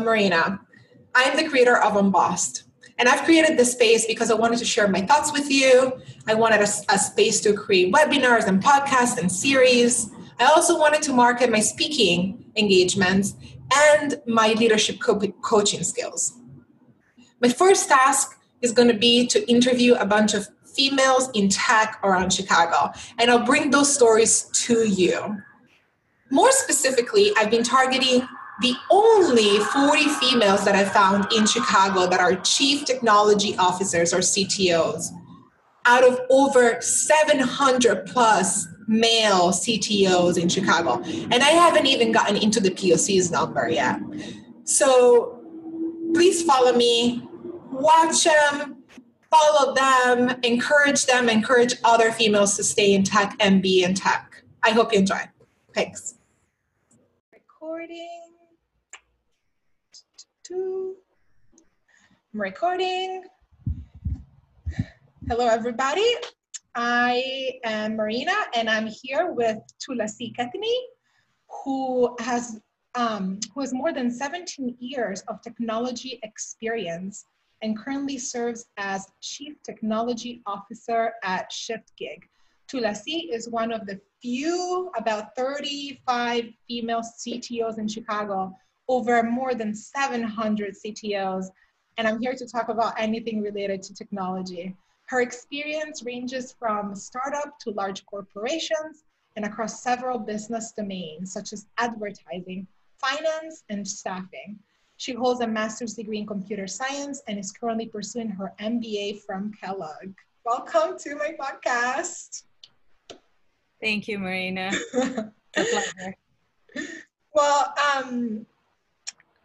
I'm Marina. I'm the creator of Embossed. And I've created this space because I wanted to share my thoughts with you. I wanted a, a space to create webinars and podcasts and series. I also wanted to market my speaking engagements and my leadership co- coaching skills. My first task is going to be to interview a bunch of females in tech around Chicago, and I'll bring those stories to you. More specifically, I've been targeting the only 40 females that I found in Chicago that are chief technology officers or CTOs out of over 700 plus male CTOs in Chicago. And I haven't even gotten into the POC's number yet. So please follow me, watch them, follow them, encourage them, encourage other females to stay in tech and be in tech. I hope you enjoy. Thanks. Recording. I'm recording. Hello, everybody. I am Marina, and I'm here with Tulasi Ketini, who has um, who has more than 17 years of technology experience and currently serves as Chief Technology Officer at ShiftGig. Tulasi is one of the few, about 35 female CTOs in Chicago over more than 700 CTOs, and I'm here to talk about anything related to technology. Her experience ranges from startup to large corporations and across several business domains, such as advertising, finance, and staffing. She holds a master's degree in computer science and is currently pursuing her MBA from Kellogg. Welcome to my podcast. Thank you, Marina. Well, um,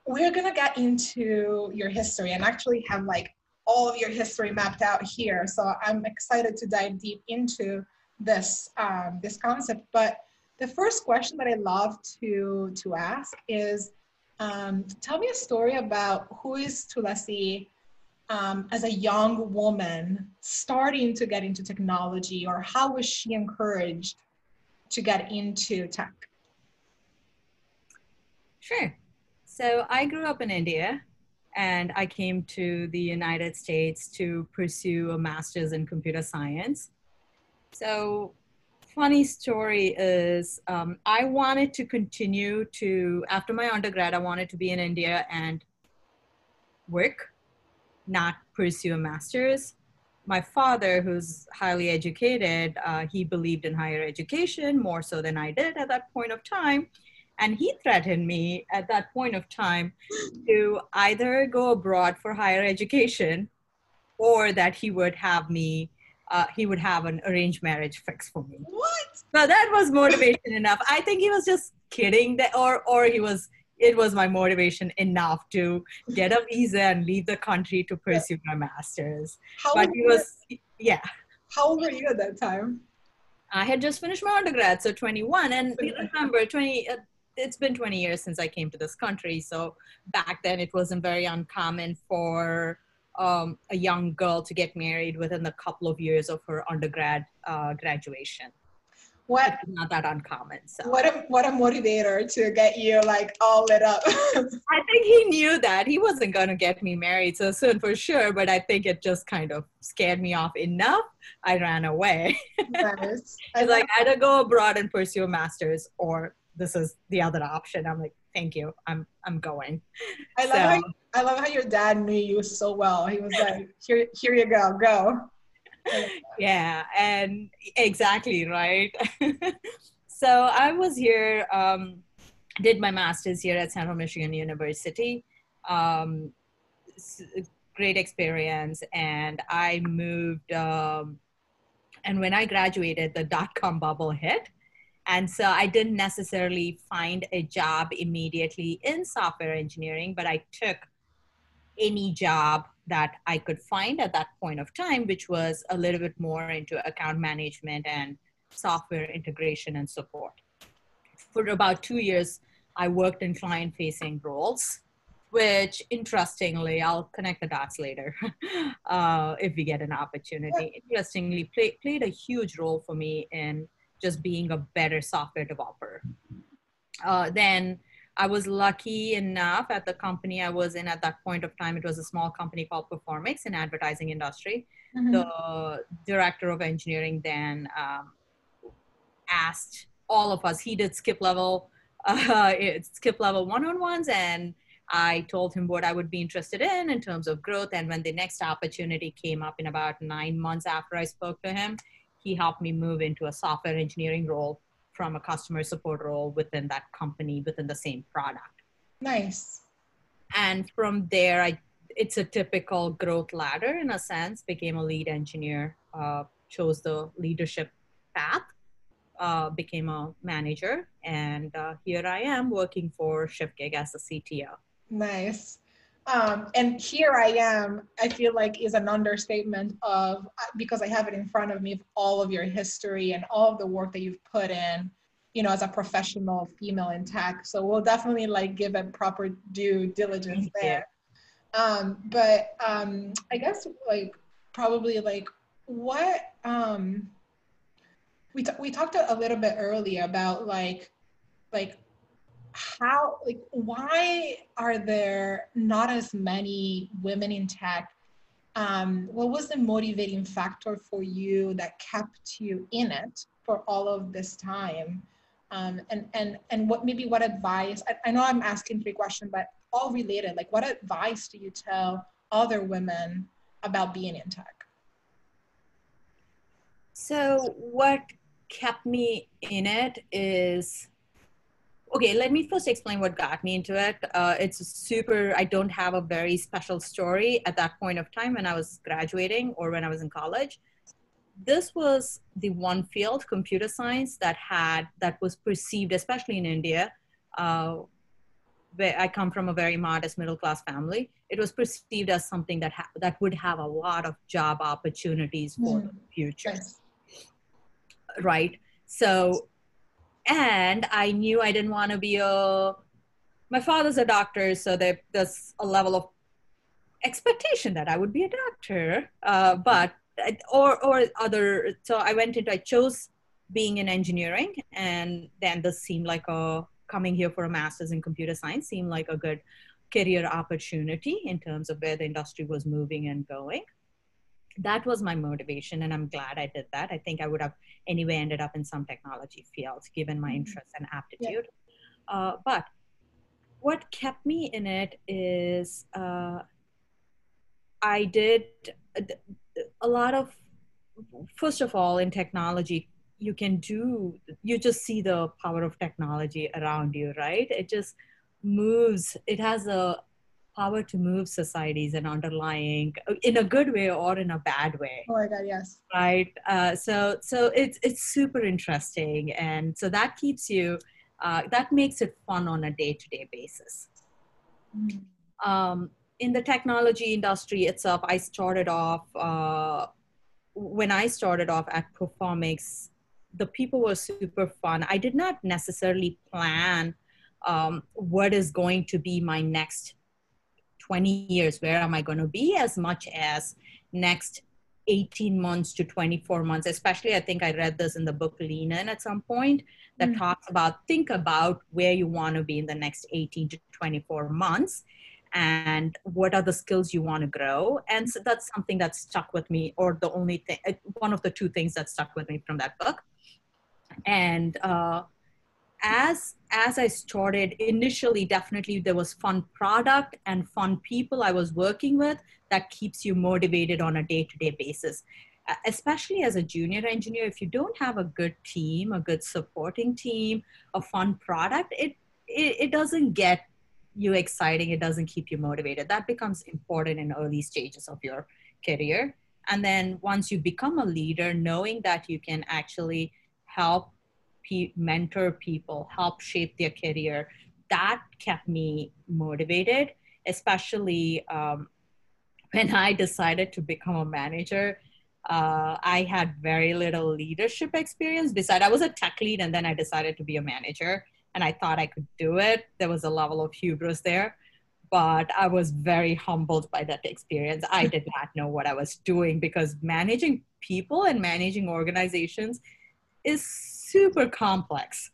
we're gonna get into your history and actually have like all of your history mapped out here. So I'm excited to dive deep into this um, this concept. But the first question that I love to to ask is, um, tell me a story about who is Tulasi um, as a young woman starting to get into technology, or how was she encouraged to get into tech? Sure. So I grew up in India and I came to the United States to pursue a master's in computer science. So, funny story is um, I wanted to continue to, after my undergrad, I wanted to be in India and work, not pursue a master's. My father, who's highly educated, uh, he believed in higher education more so than I did at that point of time. And he threatened me at that point of time to either go abroad for higher education or that he would have me, uh, he would have an arranged marriage fix for me. What? So that was motivation enough. I think he was just kidding, that, or, or he was, it was my motivation enough to get a visa and leave the country to pursue my master's. How but he was, yeah. How old were you at that time? I had just finished my undergrad, so 21. And remember, 20, uh, it's been 20 years since I came to this country. So back then it wasn't very uncommon for um, a young girl to get married within a couple of years of her undergrad uh, graduation. What it's not that uncommon. So what a what a motivator to get you like all lit up. I think he knew that he wasn't gonna get me married so soon for sure, but I think it just kind of scared me off enough. I ran away. Nice. It's like either go abroad and pursue a master's or this is the other option. I'm like, thank you. I'm I'm going. I love so, how, I love how your dad knew you so well. He was like, here here you go, go. yeah, and exactly right. so I was here, um, did my master's here at Central Michigan University. Um, great experience, and I moved. Um, and when I graduated, the dot com bubble hit and so I didn't necessarily find a job immediately in software engineering, but I took any job that I could find at that point of time, which was a little bit more into account management and software integration and support. For about two years, I worked in client facing roles, which interestingly, I'll connect the dots later uh, if we get an opportunity. Interestingly, play, played a huge role for me in just being a better software developer. Uh, then I was lucky enough at the company I was in at that point of time. It was a small company called Performics in advertising industry. Mm-hmm. The director of engineering then um, asked all of us. He did skip level, uh, skip level one-on-ones, and I told him what I would be interested in in terms of growth. And when the next opportunity came up in about nine months after I spoke to him, he helped me move into a software engineering role from a customer support role within that company within the same product. Nice. And from there, I it's a typical growth ladder in a sense. Became a lead engineer, uh, chose the leadership path, uh, became a manager, and uh, here I am working for ShiftGig as a CTO. Nice. Um, and here I am, I feel like is an understatement of because I have it in front of me of all of your history and all of the work that you've put in, you know, as a professional female in tech. So we'll definitely like give it proper due diligence there. Um, but um, I guess like probably like what um, we t- we talked a little bit earlier about like like how like why are there not as many women in tech? Um, what was the motivating factor for you that kept you in it for all of this time? Um, and and and what maybe what advice I, I know i'm asking three questions but all related like what advice do you tell other women about being in tech? So what kept me in it is okay let me first explain what got me into it. Uh, it's super i don't have a very special story at that point of time when i was graduating or when i was in college. This was the one field computer science that had that was perceived especially in india uh, where i come from a very modest middle class family. It was perceived as something that ha- that would have a lot of job opportunities for mm. the future. Yes. right? So and I knew I didn't want to be a. My father's a doctor, so there, there's a level of expectation that I would be a doctor, uh, but or or other. So I went into I chose being in engineering, and then this seemed like a coming here for a master's in computer science seemed like a good career opportunity in terms of where the industry was moving and going that was my motivation and i'm glad i did that i think i would have anyway ended up in some technology field given my mm-hmm. interest and aptitude yeah. uh, but what kept me in it is uh, i did a lot of first of all in technology you can do you just see the power of technology around you right it just moves it has a power to move societies and underlying in a good way or in a bad way. Oh my god yes. Right? Uh, so so it's it's super interesting. And so that keeps you uh, that makes it fun on a day-to-day basis. Mm. um, in the technology industry itself i started off uh, when i started off at performics the people were super fun. I did not necessarily plan um, what is going to be my next 20 years where am i going to be? As much as next 18 months to 24 months especially i think i read this in the book lean in at some point that mm-hmm. talks about think about where you want to be in the next 18 to 24 months and what are the skills you want to grow? And so that's something that stuck with me or the only thing uh, one of the two things that stuck with me from that book. And uh, as as i started initially definitely there was fun product and fun people i was working with that keeps you motivated on a day-to-day basis. Especially as a junior engineer if you don't have a good team a good supporting team a fun product it it, it doesn't get you exciting it doesn't keep you motivated. That becomes important in early stages of your career. And then once you become a leader knowing that you can actually help pe- mentor people, help shape their career. That kept me motivated, especially um, when I decided to become a manager. Uh, I had very little leadership experience. Besides, I was a tech lead, and then I decided to be a manager, and I thought I could do it. There was a level of hubris there, but I was very humbled by that experience. I did not know what I was doing because managing people and managing organizations is super complex.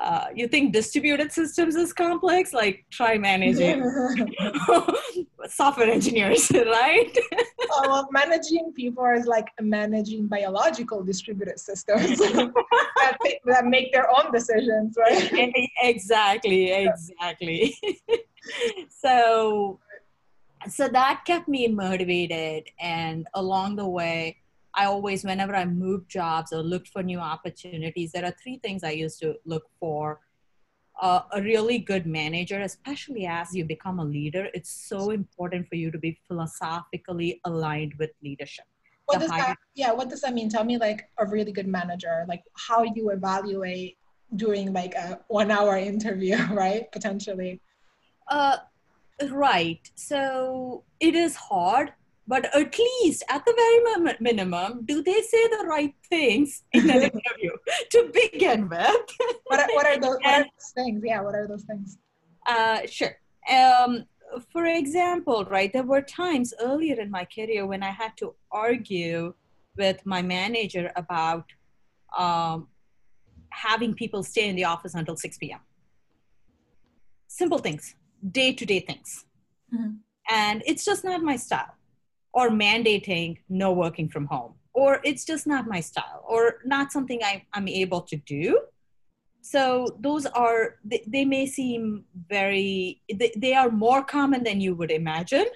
uh, you think distributed systems is complex? Like try managing software engineers right? Oh, well managing people is like managing biological distributed systems that, that make their own decisions right? Exactly exactly. So so that kept me motivated and along the way I always, whenever I moved jobs or looked for new opportunities, there are three things I used to look for. Uh, a really good manager, especially as you become a leader, it's so important for you to be philosophically aligned with leadership. What does that, yeah, what does that mean? Tell me like a really good manager, like how you evaluate during like a one hour interview, right? Potentially. Uh, right. So it is hard but at least at the very minimum do they say the right things in an interview? To begin with. What, are, what, are those, what are those things? Yeah what are those things? Uh, sure. Um, for example right there were times earlier in my career when i had to argue with my manager about um, having people stay in the office until 6 p.m simple things. Day-to-day things. Mm-hmm. and it's just not my style or mandating no working from home or it's just not my style or not something I, i'm able to do. So those are they, they may seem very they, they are more common than you would imagine.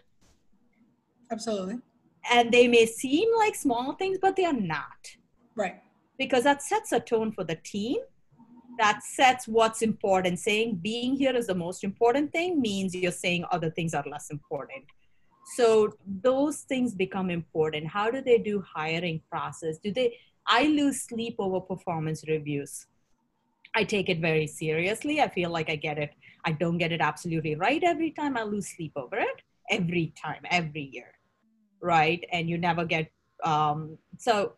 Absolutely. And they may seem like small things but they are not. Right. Because that sets a tone for the team. That sets what's important. Saying being here is the most important thing means you're saying other things are less important so those things become important. How do they do hiring process? Do they i lose sleep over performance reviews. I take it very seriously. I feel like i get it. I don't get it absolutely right every time. I lose sleep over it every time every year right? And you never get um, so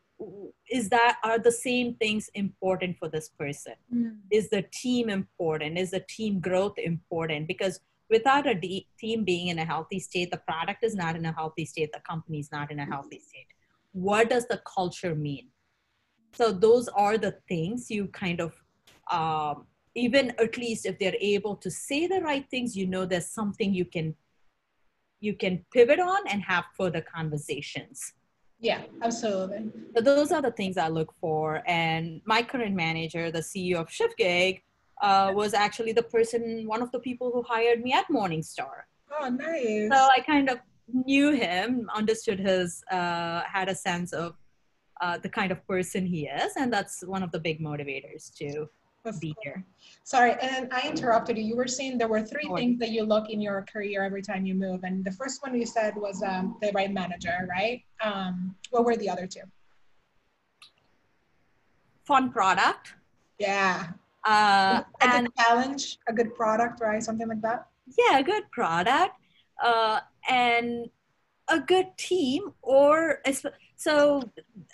is that are the same things important for this person? Mm. is the team important? Is the team growth important? Because without a de- team being in a healthy state, the product is not in a healthy state, the company is not in a healthy state. What does the culture mean? So those are the things you kind of, um, even at least if they're able to say the right things, you know there's something you can you can pivot on and have further conversations. Yeah, absolutely. So those are the things I look for. And my current manager, the CEO of ShiftGig, uh, was actually the person, one of the people who hired me at Morningstar. Oh, nice. So I kind of knew him, understood his, uh, had a sense of uh, the kind of person he is, and that's one of the big motivators to that's be cool. here. Sorry, and I interrupted you. You were saying there were three things that you look in your career every time you move, and the first one you said was um, the right manager, right? Um, what were the other two? Fun product. Yeah, uh, a and, good challenge, a good product, right? Something like that. Yeah, a good product, uh, and a good team, or so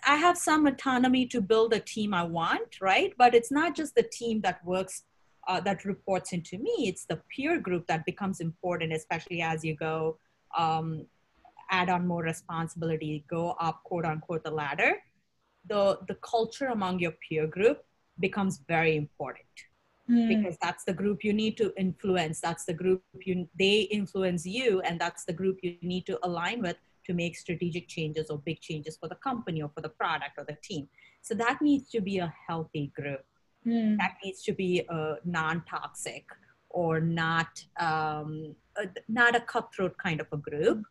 I have some autonomy to build a team I want, right? But it's not just the team that works. Uh, that reports into me it's the peer group that becomes important especially as you go um, add on more responsibility go up quote unquote the ladder the the culture among your peer group becomes very important. Mm. because that's the group you need to influence. That's the group you they influence you and that's the group you need to align with to make strategic changes or big changes for the company or for the product or the team. So that needs to be a healthy group. Mm. that needs to be a non-toxic or not um, a, not a cutthroat kind of a group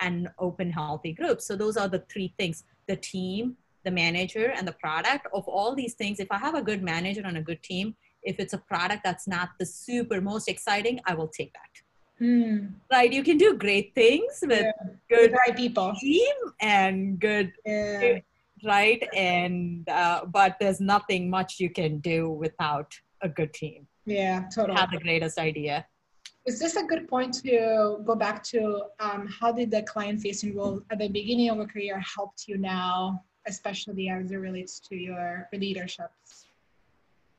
and open healthy group. So those are the three things. The team the manager and the product of all these things. If i have a good manager and a good team if it's a product that's not the super most exciting i will take that. Mm. right? You can do great things with yeah. good right people. team and good yeah. right? And uh, but there's nothing much you can do without a good team. Yeah totally. Have the greatest idea. Is this a good point to go back to um, how did the client facing role at the beginning of a career helped you now especially as it relates to your leaderships?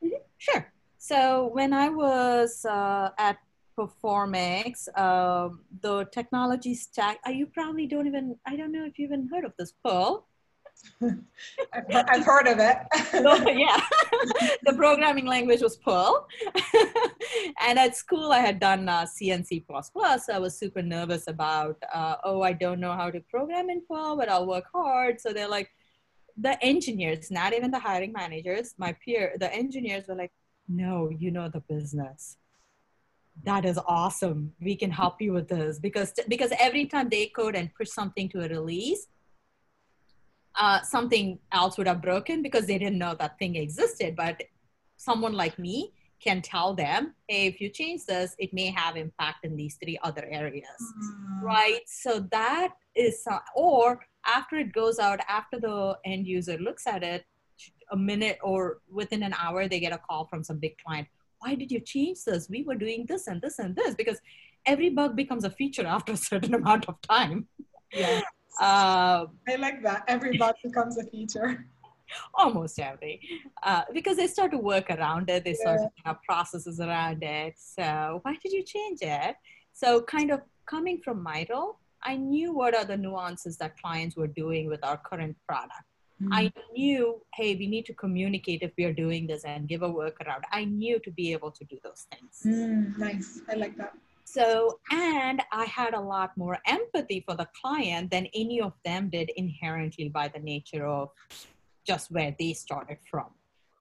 Mm-hmm. Sure. So when I was uh, at Performics, uh, the technology stack, uh, you probably don't even, I don't know if you even heard of this, Perl. I've, heard, of it. so, yeah, the programming language was Perl. and at school, I had done uh, C and C++. So I was super nervous about, uh, oh, I don't know how to program in Perl, but I'll work hard. So they're like, the engineers, not even the hiring managers, my peer, the engineers were like, no, you know the business. That is awesome. We can help you with this because because every time they code and push something to a release, uh, something else would have broken because they didn't know that thing existed. But someone like me can tell them, hey, if you change this, it may have impact in these three other areas, mm. right? So that is, uh, or after it goes out, after the end user looks at it, a minute or within an hour, they get a call from some big client. Why did you change this? We were doing this and this and this because every bug becomes a feature after a certain amount of time. Yeah. Uh, I like that. Every bug becomes a feature. Almost every, uh, because they start to work around it. They start yeah. to have processes around it. So why did you change it? So kind of coming from my role, I knew what are the nuances that clients were doing with our current product. Mm-hmm. I knew, hey, we need to communicate if we are doing this and give a workaround. I knew to be able to do those things. Mm, nice. I like that. So, and I had a lot more empathy for the client than any of them did inherently by the nature of just where they started from.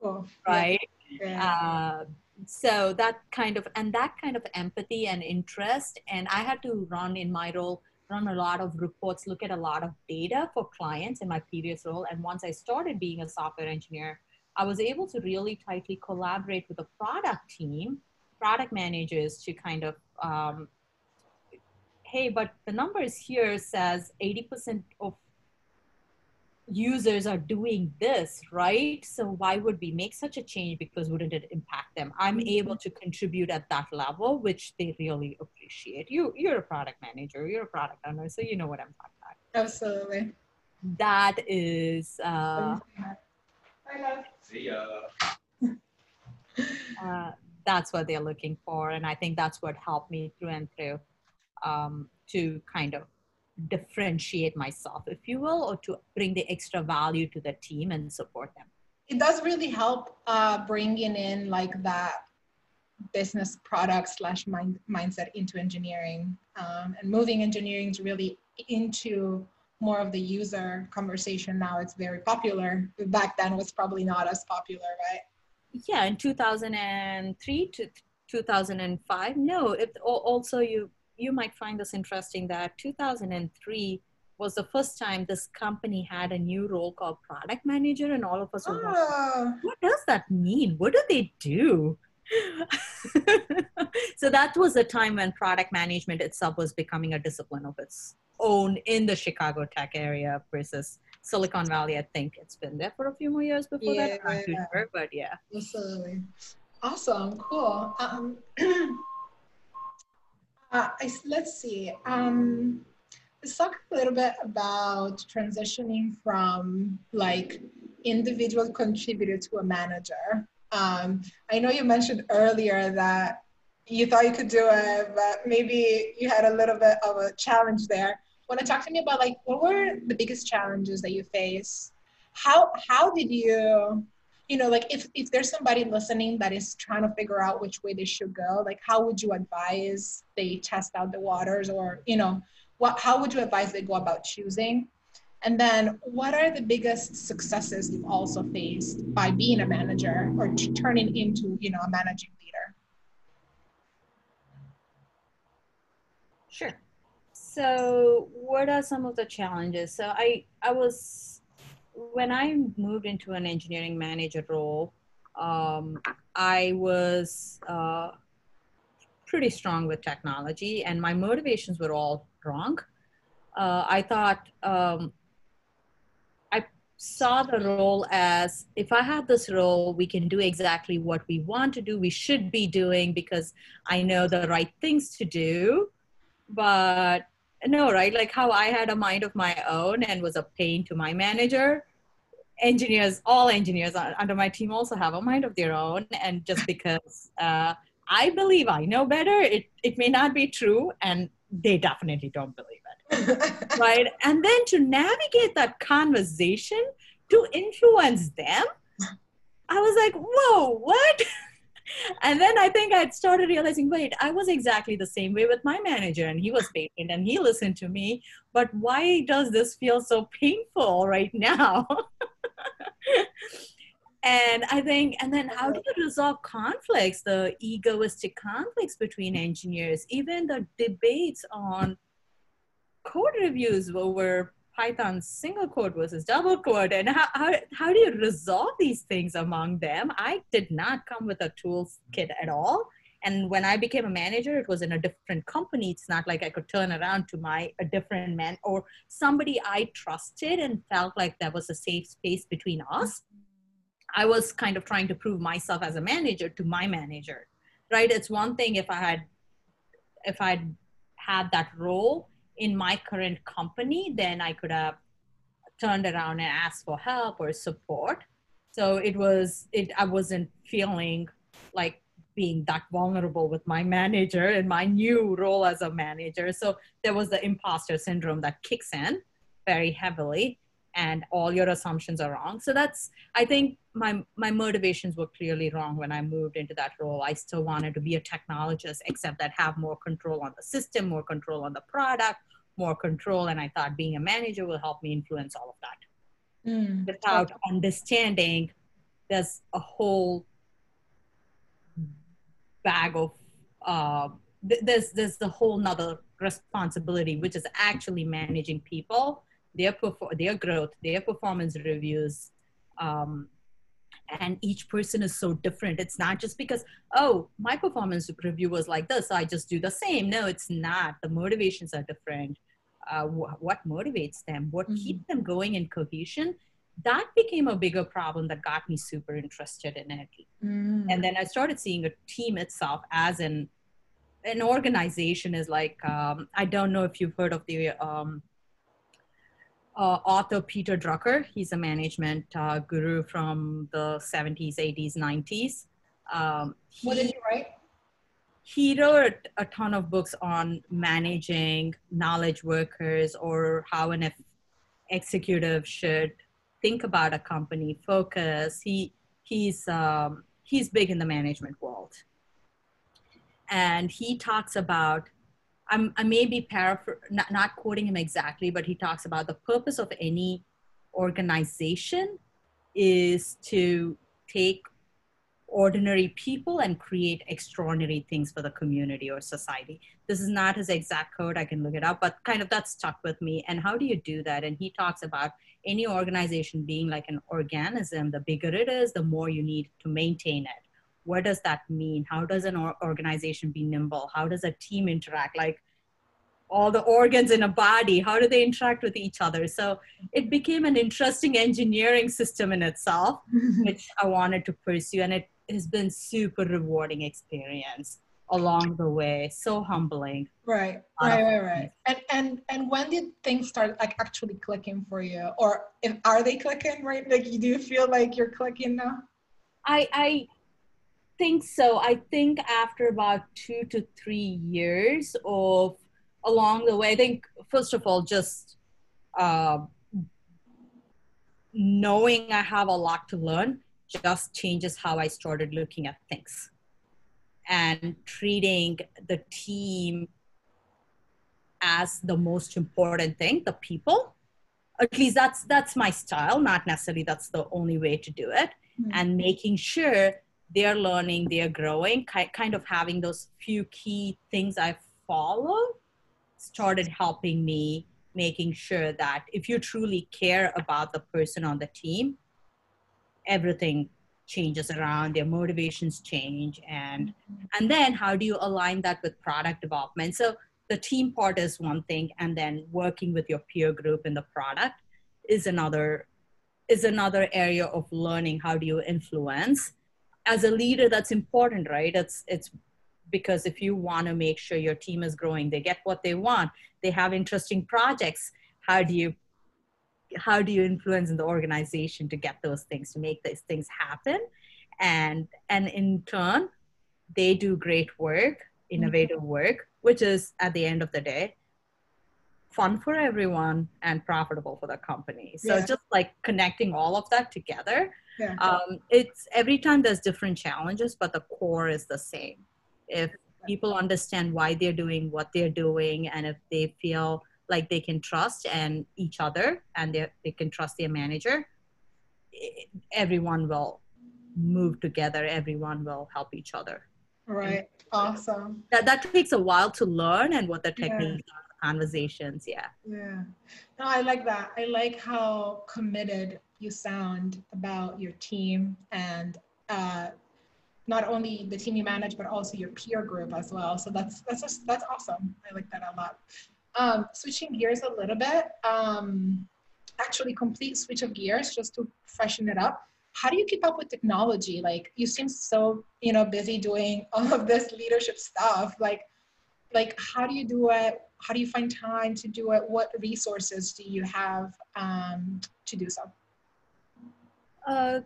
Cool. Right? Yeah. Uh, so that kind of, and that kind of empathy and interest, and I had to run in my role run a lot of reports, look at a lot of data for clients in my previous role. And once I started being a software engineer, I was able to really tightly collaborate with the product team, product managers to kind of, um, hey, but the numbers here says 80% of users are doing this, right? So why would we make such a change? Because wouldn't it impact them? I'm mm-hmm. able to contribute at that level, which they really appreciate. You, you're a product manager, you're a product owner, so you know what I'm talking about. Absolutely. That is. Uh, See ya. uh, that's what they're looking for, and I think that's what helped me through and through um, to kind of differentiate myself, if you will, or to bring the extra value to the team and support them. It does really help uh, bringing in like that business product slash mind, mindset into engineering um, and moving engineering to really into more of the user conversation. Now it's very popular. Back then was probably not as popular right? Yeah in 2003 to 2005 no it also you you might find this interesting that 2003 was the first time this company had a new role called product manager and all of us were oh. what does that mean? What do they do? So that was a time when product management itself was becoming a discipline of its own in the chicago tech area versus silicon valley. I think it's been there for a few more years before yeah, that yeah. Sure, but yeah. Absolutely. Awesome. Cool. Um, Uh, I, let's see. Um, let's talk a little bit about transitioning from like individual contributor to a manager. Um, I know you mentioned earlier that you thought you could do it, but maybe you had a little bit of a challenge there. Want to talk to me about like what were the biggest challenges that you face? How how did you you know like if, if there's somebody listening that is trying to figure out which way they should go like how would you advise they test out the waters or you know what how would you advise they go about choosing? And then what are the biggest successes you've also faced by being a manager or t- turning into you know a managing leader? Sure. So what are some of the challenges? So i i was when I moved into an engineering manager role, um, I was uh, pretty strong with technology, and my motivations were all wrong. Uh, I thought um, I saw the role as if I have this role, we can do exactly what we want to do, we should be doing because I know the right things to do. But no, right? Like how I had a mind of my own and was a pain to my manager. Engineers, all engineers under my team also have a mind of their own. And just because uh, I believe I know better, it, it may not be true. And they definitely don't believe it. right? And then to navigate that conversation to influence them, I was like, whoa, what? and then I think I'd started realizing, wait, I was exactly the same way with my manager, and he was patient and he listened to me. But why does this feel so painful right now? and I think, and then how do you resolve conflicts, the egoistic conflicts between engineers, even the debates on code reviews over Python single quote versus double quote, and how, how, how do you resolve these things among them? I did not come with a tools kit at all. And when I became a manager, it was in a different company. It's not like I could turn around to my a different man or somebody I trusted and felt like there was a safe space between us. I was kind of trying to prove myself as a manager to my manager, right? It's one thing if I had if I'd had that role in my current company, then I could have turned around and asked for help or support. So it was, it, I wasn't feeling like being that vulnerable with my manager in my new role as a manager. So there was the imposter syndrome that kicks in very heavily and all your assumptions are wrong. So that's, I think my, my motivations were clearly wrong when I moved into that role. I still wanted to be a technologist, except that have more control on the system, more control on the product, more control. And I thought being a manager will help me influence all of that. Mm. Without okay. understanding, there's a whole bag of uh, th- there's there's the whole nother responsibility, which is actually managing people, their perfor- their growth, their performance reviews. Um, and each person is so different. It's not just because, oh, my performance review was like this, so I just do the same. No, it's not. The motivations are different. Uh, wh- what motivates them? What mm-hmm. keeps them going in cohesion? That became a bigger problem that got me super interested in it. Mm. And then I started seeing a team itself as an an organization is like um, I don't know if you've heard of the um, uh, author Peter Drucker. He's a management uh, guru from the 70s, 80s, 90s. Um, he, what did he write? He wrote a ton of books on managing knowledge workers or how an executive should think about a company, focus. He he's um, he's big in the management world, and he talks about I'm, I may be paraphr- not, not quoting him exactly, but he talks about the purpose of any organization is to take ordinary people and create extraordinary things for the community or society. This is not his exact code, I can look it up, but kind of that stuck with me. And how do you do that? And he talks about any organization being like an organism, the bigger it is, the more you need to maintain it what does that mean? How does an organization be nimble? How does a team interact? Like all the organs in a body how do they interact with each other? So it became an interesting engineering system in itself which i wanted to pursue and it has been super rewarding experience along the way. So humbling. Right right right right. And and and when did things start like actually clicking for you? Or if are they clicking right like you do feel like you're clicking now? I i think so. I think after about two to three years of along the way, I think first of all, just uh, knowing I have a lot to learn just changes how I started looking at things and treating the team as the most important thing, the people. At least that's that's my style. Not necessarily that's the only way to do it. Mm-hmm. And making sure they're learning, they're growing, kind of having those few key things I follow started helping me making sure that if you truly care about the person on the team, everything changes around their motivations change and and then how do you align that with product development? So the team part is one thing and then working with your peer group in the product is another is another area of learning how do you influence as a leader that's important right it's it's because if you want to make sure your team is growing they get what they want they have interesting projects how do you how do you influence in the organization to get those things to make those things happen and and in turn they do great work innovative mm-hmm. work which is at the end of the day fun for everyone and profitable for the company. So Yeah. just like connecting all of that together. Yeah. Um, it's every time there's different challenges, but the core is the same. If people understand why they're doing what they're doing, and if they feel like they can trust and each other, and they they can trust their manager, i- everyone will move together. Everyone will help each other. Right. Awesome. That that takes a while to learn, and what the Yeah. techniques are, conversations. Yeah. Yeah. No, I like that. I like how committed you sound about your team and uh, not only the team you manage, but also your peer group as well. So that's that's just that's awesome. I like that a lot. Um, switching gears a little bit, um, actually complete switch of gears just to freshen it up. How do you keep up with technology? Like you seem so you know busy doing all of this leadership stuff. Like like how do you do it how do you find time to do it what resources do you have um, to do so uh,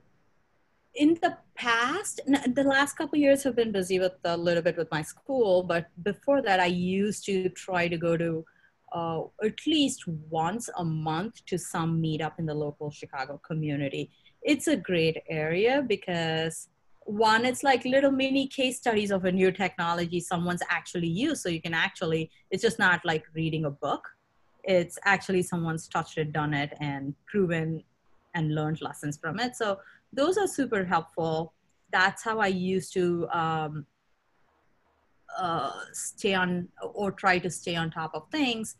in the past, the last couple years have been busy with a little bit with my school, but before that, I used to try to go to uh, at least once a month to some meetup in the local Chicago community. It's a great area because one, it's like little mini case studies of a new technology someone's actually used. So you can actually, it's just not like reading a book. It's actually someone's touched it, done it, and proven and learned lessons from it. So those are super helpful. That's how I used to um, uh, stay on or try to stay on top of things.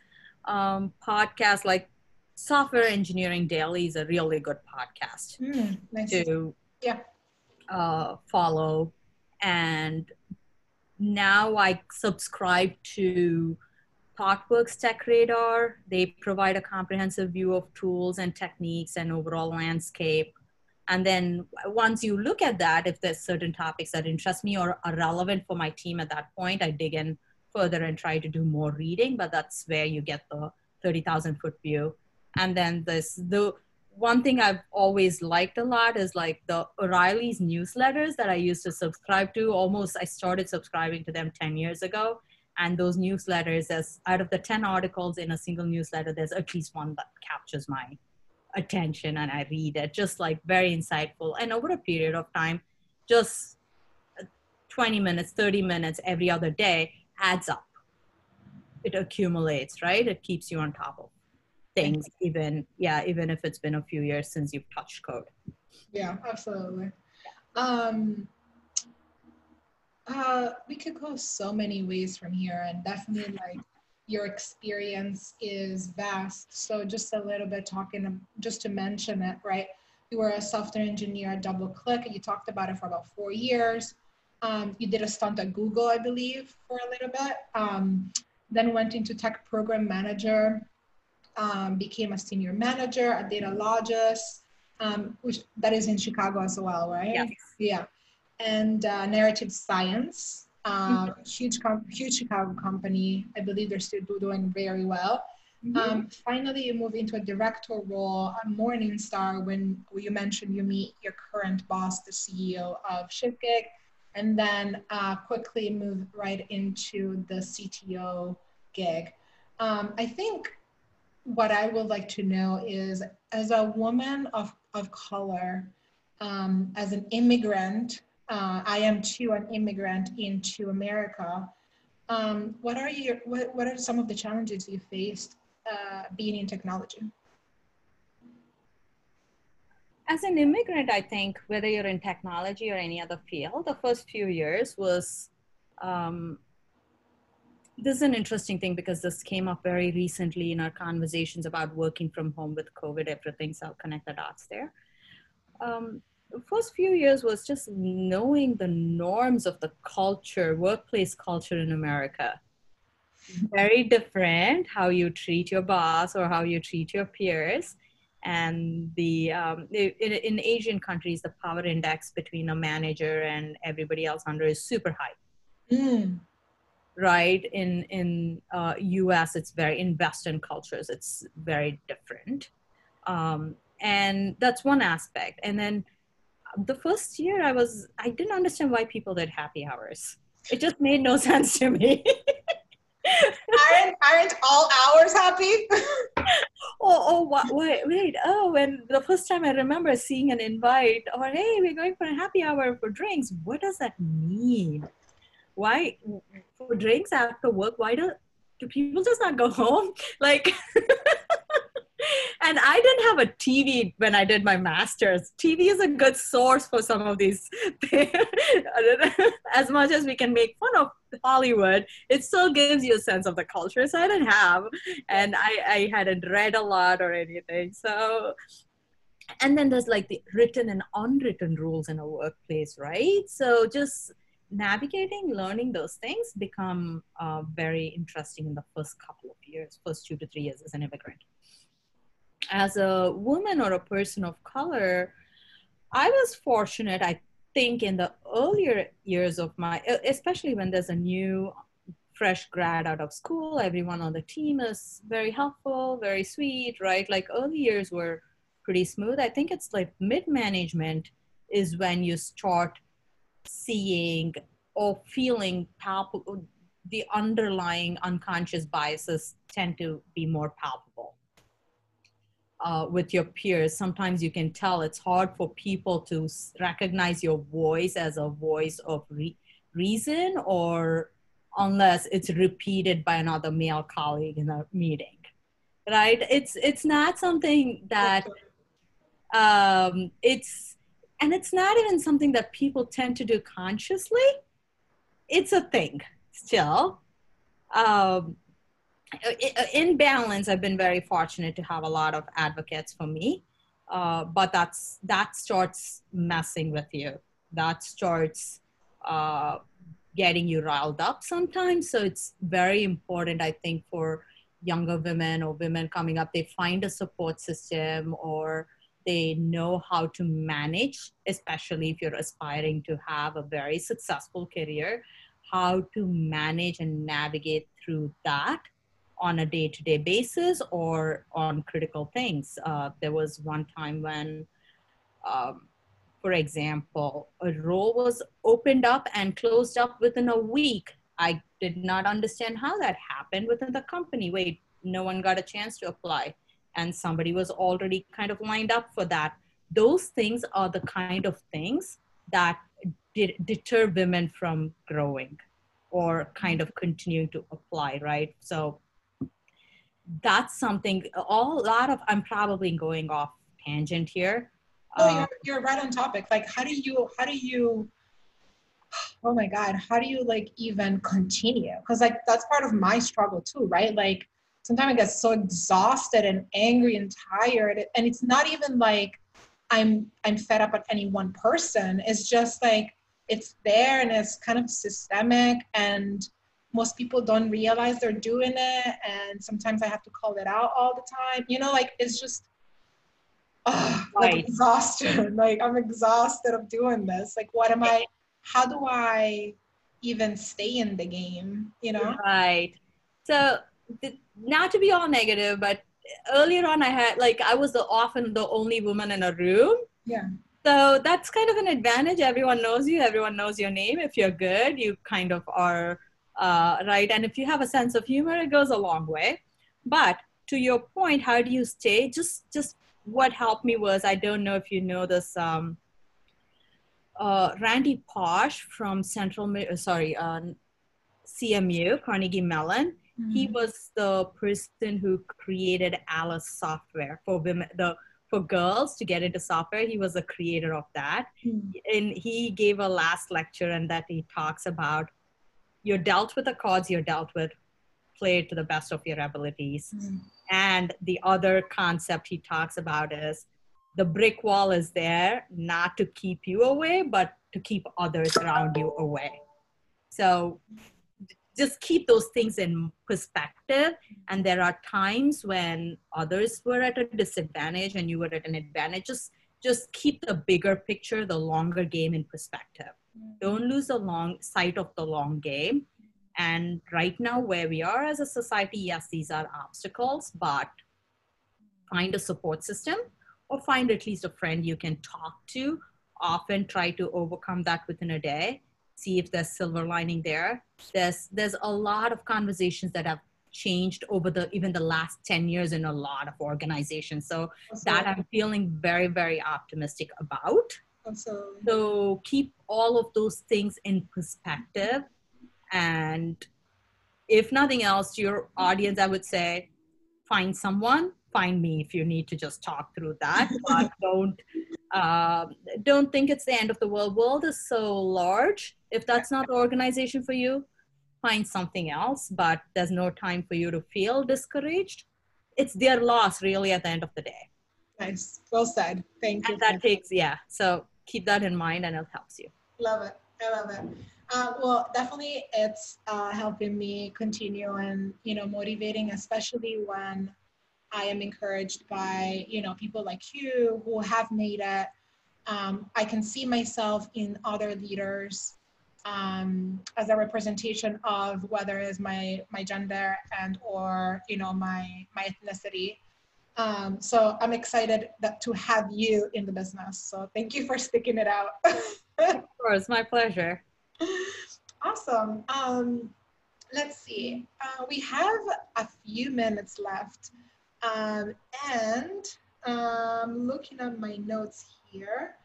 Um, podcasts like Software Engineering Daily is a really good podcast mm, nice. to Yeah. Uh, follow. And now I subscribe to ThoughtWorks Tech Radar. They provide a comprehensive view of tools and techniques and overall landscape. And then once you look at that, if there's certain topics that interest me or are relevant for my team at that point, I dig in further and try to do more reading. But that's where you get the 30,000 foot view. And then this, the one thing I've always liked a lot is like the O'Reilly's newsletters that I used to subscribe to. Almost, I started subscribing to them 10 years ago. And those newsletters, as out of the 10 articles in a single newsletter, there's at least one that captures my attention and I read it, just like very insightful. And over a period of time, just uh, 20 minutes, 30 minutes every other day adds up. It accumulates, right? It keeps you on top of things, even, yeah, even if it's been a few years since you've touched code. yeah absolutely. Um, uh, we could go so many ways from here and definitely like your experience is vast. So just a little bit talking just to mention it right? You were a software engineer at DoubleClick and you talked about it for about four years. Um, you did a stunt at google i believe for a little bit. Um, then went into tech program manager um, became a senior manager at Datalogix um, which that is in chicago as well right? Yes. yeah. And uh, narrative science uh, huge com- huge chicago company. I believe they're still doing very well. Um, finally, you move into a director role at Morningstar when you mentioned you meet your current boss, the CEO of ShiftGig, and then uh, quickly move right into the CTO gig. Um, I think what I would like to know is as a woman of, of color, um, as an immigrant, uh, I am too an immigrant into America. Um, what are your what, what are some of the challenges you faced uh, being in technology? As an immigrant, I think whether you're in technology or any other field, the first few years was. Um, this is an interesting thing because this came up very recently in our conversations about working from home with COVID, everything. So I'll connect the dots there. Um, the first few years was just knowing the norms of the culture, workplace culture in America. Very different how you treat your boss or how you treat your peers and the um, in, in asian countries the power index between a manager and everybody else under is super high Mm, right in in uh, us it's very in western cultures it's very different um, and that's one aspect and then the first year i was i didn't understand why people did happy hours it just made no sense to me aren't aren't all hours happy? oh, oh, wait, wait. Oh, when the first time I remember seeing an invite, or hey, we're going for a happy hour for drinks. What does that mean? Why for drinks after work? Why do do people just not go home? Like. and I didn't have a TV when I did my master's. TV is a good source for some of these as much as we can make fun of Hollywood, it still gives you a sense of the culture. So I didn't have, and I, I hadn't read a lot or anything. So, and then there's like the written and unwritten rules in a workplace, right? So just navigating learning those things become uh, very interesting in the first couple of years first two to three years as an immigrant as a woman or a person of color, I was fortunate, I think, in the earlier years of my, especially when there's a new fresh grad out of school, everyone on the team is very helpful, very sweet, right? Like early years were pretty smooth. I think it's like mid management is when you start seeing or feeling palpable, the underlying unconscious biases tend to be more palpable uh, with your peers, sometimes you can tell it's hard for people to recognize your voice as a voice of re- reason or unless it's repeated by another male colleague in a meeting right? It's it's not something that um it's and it's not even something that people tend to do consciously. It's a thing still. Um in balance i've been very fortunate to have a lot of advocates for me. Uh, but that's that starts messing with you. That starts uh, getting you riled up sometimes. So it's very important i think for younger women or women coming up they find a support system or they know how to manage especially if you're aspiring to have a very successful career how to manage and navigate through that on a day-to-day basis or on critical things. Uh, there was one time when, um, for example, a role was opened up and closed up within a week. I did not understand how that happened within the company. Wait, no one got a chance to apply, and somebody was already kind of lined up for that. Those things are the kind of things that deter women from growing or kind of continuing to apply, right? So that's something all a lot of i'm probably going off tangent here oh you're, um, you're right on topic like how do you how do you oh my god how do you like even continue because like that's part of my struggle too right like sometimes i get so exhausted and angry and tired and it's not even like i'm i'm fed up at any one person. It's just like it's there and it's kind of systemic and most people don't realize they're doing it and sometimes i have to call it out all the time. You know like it's just uh, right. like exhaustion. Like i'm exhausted of doing this. Like what am i how do i even stay in the game you know? Right. So not to be all negative but earlier on i had like i was the, often the only woman in a room yeah so that's kind of an advantage everyone knows you everyone knows your name if you're good you kind of are uh, right? And if you have a sense of humor, it goes a long way. But to your point, how do you stay? Just, just what helped me was I don't know if you know this. Um, uh, Randy Pausch from Central, sorry, uh, CMU, Carnegie Mellon. Mm-hmm. He was the person who created Alice software for women, the for girls to get into software. He was the creator of that, mm-hmm. and he gave a last lecture, and that he talks about you're dealt with the cards you're dealt with play to the best of your abilities mm. and the other concept he talks about is the brick wall is there not to keep you away but to keep others around you away so just keep those things in perspective. And there are times when others were at a disadvantage and you were at an advantage. Just just keep the bigger picture the longer game in perspective. Mm. Don't lose the long sight of the long game. And right now where we are as a society yes these are obstacles but find a support system or find at least a friend you can talk to. Often try to overcome that within a day see if there's silver lining there. There's there's a lot of conversations that have changed over the even the last 10 years in a lot of organizations. So that i'm feeling very very optimistic about. So keep all of those things in perspective. And if nothing else your audience i would say find someone find me if you need to just talk through that. But don't uh, don't think it's the end of the world. World is so large. If that's not the organization for you find something else but there's no time for you to feel discouraged. It's their loss really at the end of the day. Nice. Well said. Thank you. and that takes yeah. So keep that in mind and it helps you. Love it. I love it. Uh, well definitely it's uh, helping me continue and you know motivating especially when I am encouraged by you know people like you who have made it. Um, I can see myself in other leaders um, as a representation of whether it's my my gender and or you know my my ethnicity. Um, so I'm excited that to have you in the business. So thank you for sticking it out. of course, my pleasure. Awesome. Um, let's see. Uh, we have a few minutes left. Um, and um, looking at my notes here,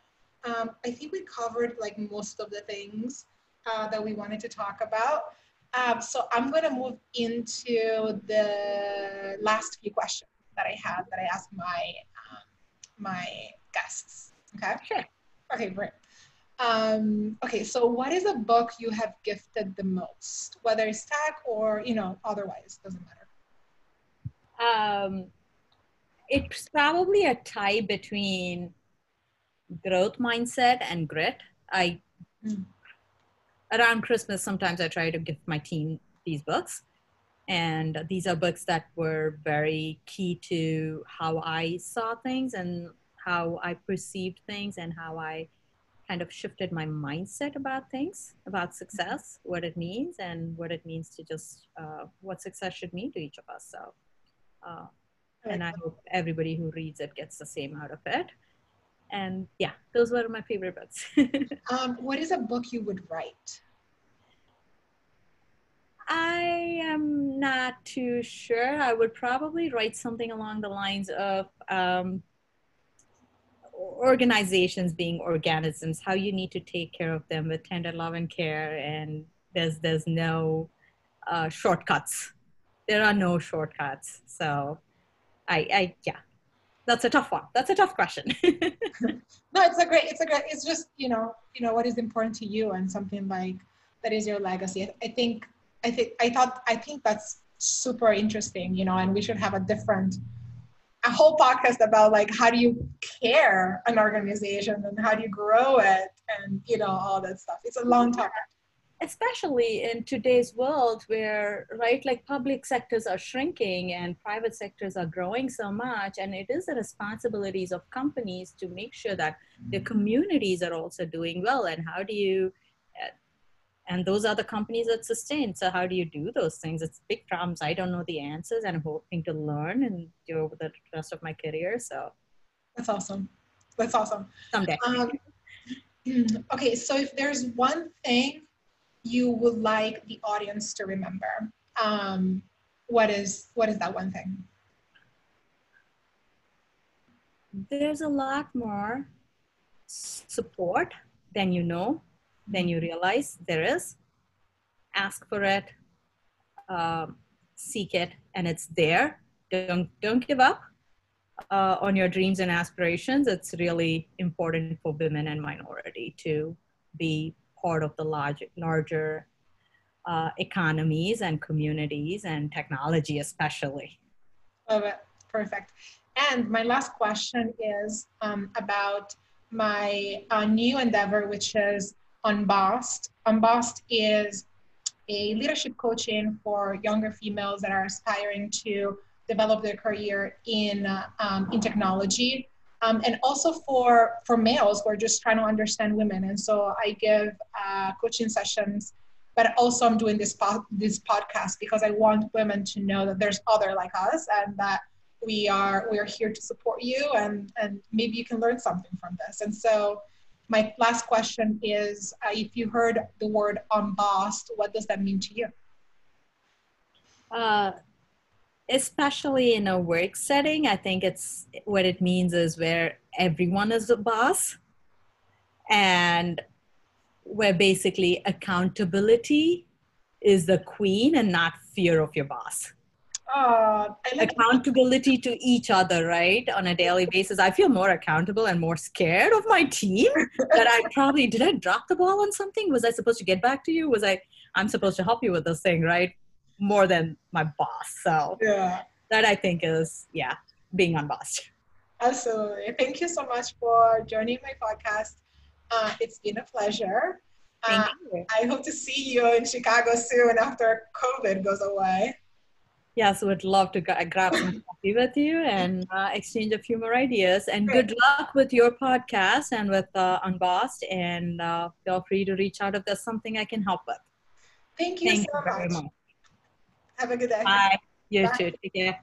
um, I think we covered like most of the things uh, that we wanted to talk about. Um, so I'm going to move into the last few questions that I have that I ask my um, my guests. Okay. Sure. Okay, great. Um, okay, so what is a book you have gifted the most, whether it's tech or you know otherwise, doesn't matter um, it's probably a tie between growth mindset and grit. I mm. around Christmas sometimes I try to give my team these books, and these are books that were very key to how I saw things and how I perceived things and how I kind of shifted my mindset about things, about success, what it means, and what it means to just uh, what success should mean to each of us. So uh, and I hope everybody who reads it gets the same out of it. And yeah, those were my favorite books. um, what is a book you would write? I am not too sure. I would probably write something along the lines of um, organizations being organisms, how you need to take care of them with tender love and care, and there's there's no uh, shortcuts there are no shortcuts. So I, I yeah, that's a tough one. That's a tough question. no, it's a great, it's a great, it's just, you know, you know, what is important to you and something like that is your legacy. I, think, I think, I thought, I think that's super interesting, you know, and we should have a different, a whole podcast about like, how do you care an organization and how do you grow it and, you know, all that stuff. It's a long topic especially in today's world where right like public sectors are shrinking and private sectors are growing so much and it is the responsibilities of companies to make sure that the communities are also doing well and how do you uh, and those are the companies that sustain. So how do you do those things? It's big problems. I don't know the answers and i'm hoping to learn and do over the rest of my career so. That's awesome. That's awesome. Someday. Um, okay so if there's one thing you would like the audience to remember? Um, what is what is that one thing? There's a lot more support than you know, than you realize there is. Ask for it, um, seek it, and it's there. Don't don't give up uh, on your dreams and aspirations. It's really important for women and minority to be part of the large, larger uh, economies and communities and technology, especially. Love it. Perfect. And my last question is um, about my uh, new endeavor, which is Unbossed. Unbossed is a leadership coaching for younger females that are aspiring to develop their career in, uh, um, in technology um, and also for for males who are just trying to understand women. And so I give uh, coaching sessions, but also I'm doing this po- this podcast because I want women to know that there's other like us and that we are we are here to support you and and maybe you can learn something from this. And so my last question is uh, if you heard the word unbossed, what does that mean to you? Uh, especially in a work setting, I think it's what it means is where everyone is a boss and where basically accountability is the queen and not fear of your boss. Oh, accountability to each other, right? On a daily basis. I feel more accountable and more scared of my team that I probably did I drop the ball on something? Was I supposed to get back to you? Was I I'm supposed to help you with this thing, right? More than my boss. So yeah. that I think is yeah, being unbossed. Absolutely. Thank you so much for joining my podcast. Uh, it's been a pleasure. Uh, I hope to see you in Chicago soon after COVID goes away. Yes, would love to grab some coffee with you and uh, exchange a few more ideas. And Great. good luck with your podcast and with uh, Unbossed. And uh, feel free to reach out if there's something I can help with. Thank you Thank so you much. much. Have a good day. Bye. You Bye. too. Take care.